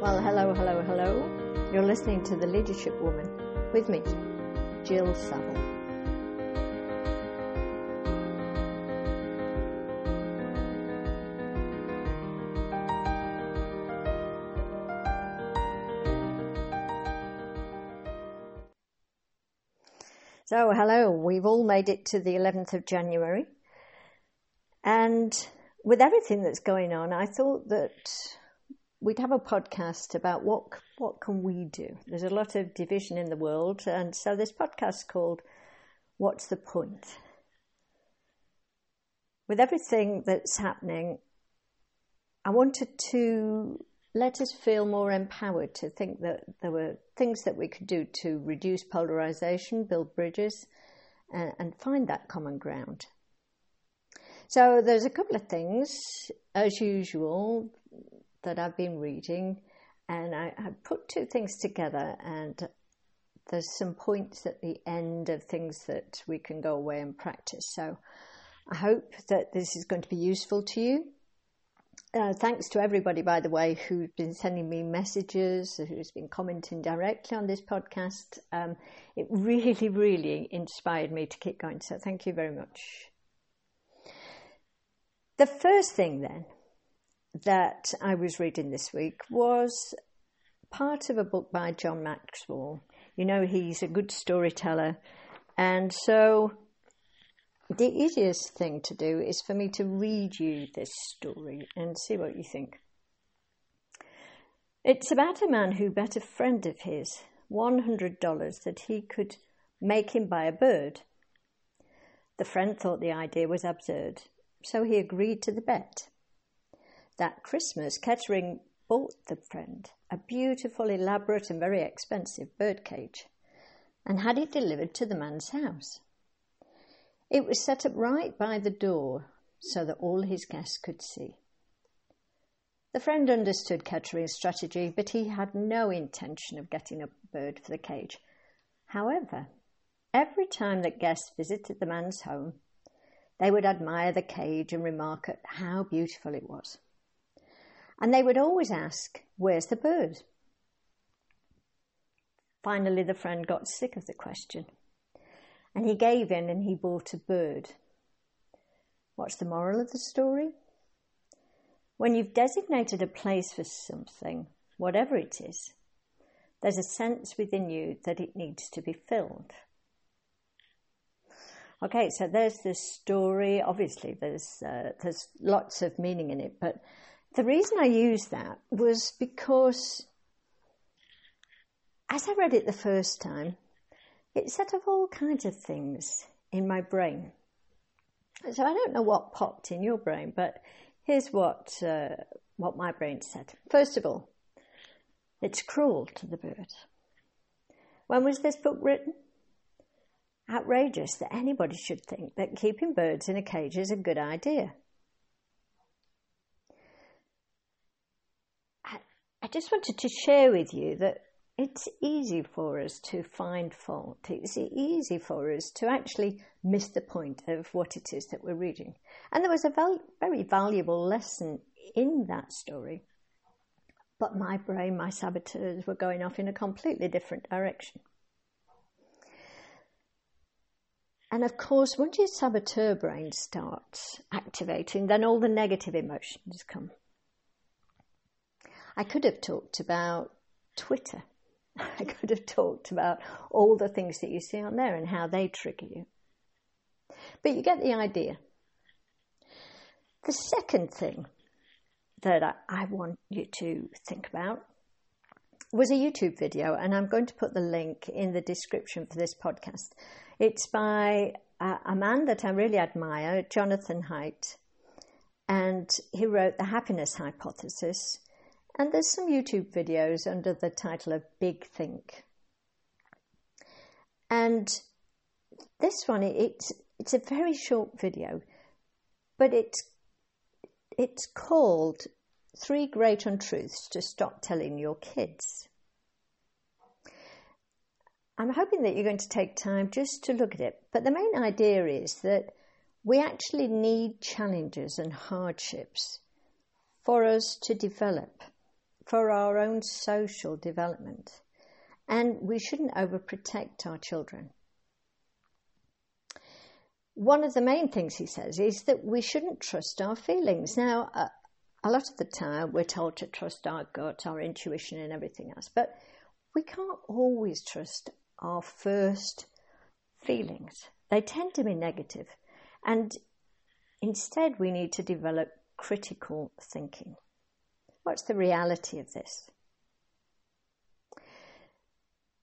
Well, hello, hello, hello. You're listening to The Leadership Woman with me, Jill Saville. So, hello, we've all made it to the 11th of January. And with everything that's going on, I thought that we'd have a podcast about what what can we do. There's a lot of division in the world, and so this podcast called "What's the Point." With everything that's happening, I wanted to let us feel more empowered to think that there were things that we could do to reduce polarization, build bridges, and, and find that common ground. So there's a couple of things, as usual, that I've been reading, and I, I put two things together, and there's some points at the end of things that we can go away and practice. So I hope that this is going to be useful to you. Uh, thanks to everybody, by the way, who's been sending me messages, who's been commenting directly on this podcast. Um, it really, really inspired me to keep going. So thank you very much. The first thing then that I was reading this week was part of a book by John Maxwell. You know, he's a good storyteller. And so the easiest thing to do is for me to read you this story and see what you think. It's about a man who bet a friend of his $100 that he could make him buy a bird. The friend thought the idea was absurd, so he agreed to the bet. That Christmas, Kettering bought the friend a beautiful, elaborate, and very expensive birdcage and had it delivered to the man's house. It was set up right by the door so that all his guests could see. The friend understood Kettering's strategy, but he had no intention of getting a bird for the cage. However, every time that guests visited the man's home, they would admire the cage and remark at how beautiful it was. And they would always ask, Where's the bird? Finally, the friend got sick of the question and he gave in and he bought a bird. What's the moral of the story? When you've designated a place for something, whatever it is, there's a sense within you that it needs to be filled. Okay, so there's this story. Obviously, there's uh, there's lots of meaning in it, but the reason I used that was because as I read it the first time, it set off all kinds of things in my brain. So I don't know what popped in your brain, but here's what uh, what my brain said. First of all, it's cruel to the bird. When was this book written? Outrageous that anybody should think that keeping birds in a cage is a good idea. I just wanted to share with you that it's easy for us to find fault. It's easy for us to actually miss the point of what it is that we're reading. And there was a val- very valuable lesson in that story. But my brain, my saboteurs were going off in a completely different direction. And of course, once your saboteur brain starts activating, then all the negative emotions come. I could have talked about Twitter. I could have talked about all the things that you see on there and how they trigger you. But you get the idea. The second thing that I, I want you to think about was a YouTube video, and I'm going to put the link in the description for this podcast. It's by a, a man that I really admire, Jonathan Haidt, and he wrote The Happiness Hypothesis and there's some YouTube videos under the title of Big Think. And this one, it's, it's a very short video, but it's, it's called Three Great Untruths to Stop Telling Your Kids. I'm hoping that you're going to take time just to look at it. But the main idea is that we actually need challenges and hardships for us to develop for our own social development. And we shouldn't overprotect our children. One of the main things he says is that we shouldn't trust our feelings. Now, uh, a lot of the time we're told to trust our gut, our intuition, and everything else, but we can't always trust our first feelings. They tend to be negative, and instead we need to develop critical thinking. What's the reality of this?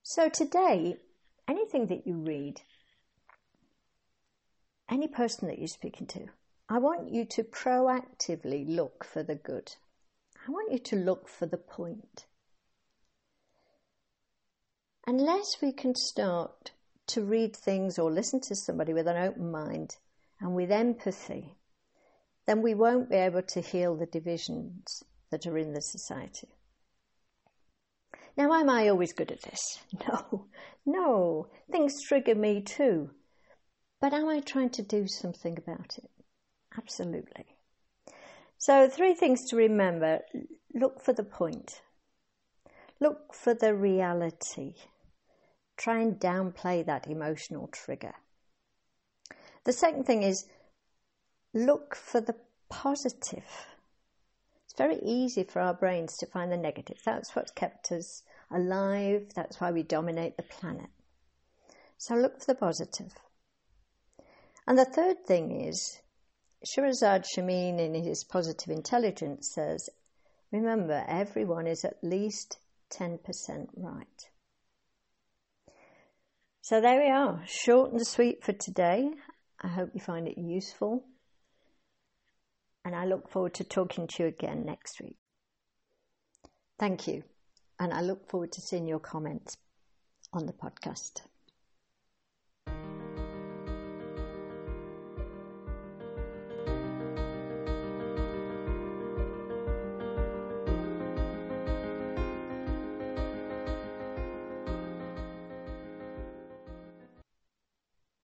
So, today, anything that you read, any person that you're speaking to, I want you to proactively look for the good. I want you to look for the point. Unless we can start to read things or listen to somebody with an open mind and with empathy, then we won't be able to heal the divisions that are in the society. Now, am I always good at this? No, no. Things trigger me too. But am I trying to do something about it? Absolutely. So, three things to remember look for the point, look for the reality. Try and downplay that emotional trigger. The second thing is look for the positive. Very easy for our brains to find the negative. That's what's kept us alive, that's why we dominate the planet. So look for the positive. And the third thing is Shirzad Chamine, in his Positive Intelligence, says, Remember, everyone is at least 10% right. So there we are, short and sweet for today. I hope you find it useful. And I look forward to talking to you again next week. Thank you. And I look forward to seeing your comments on the podcast.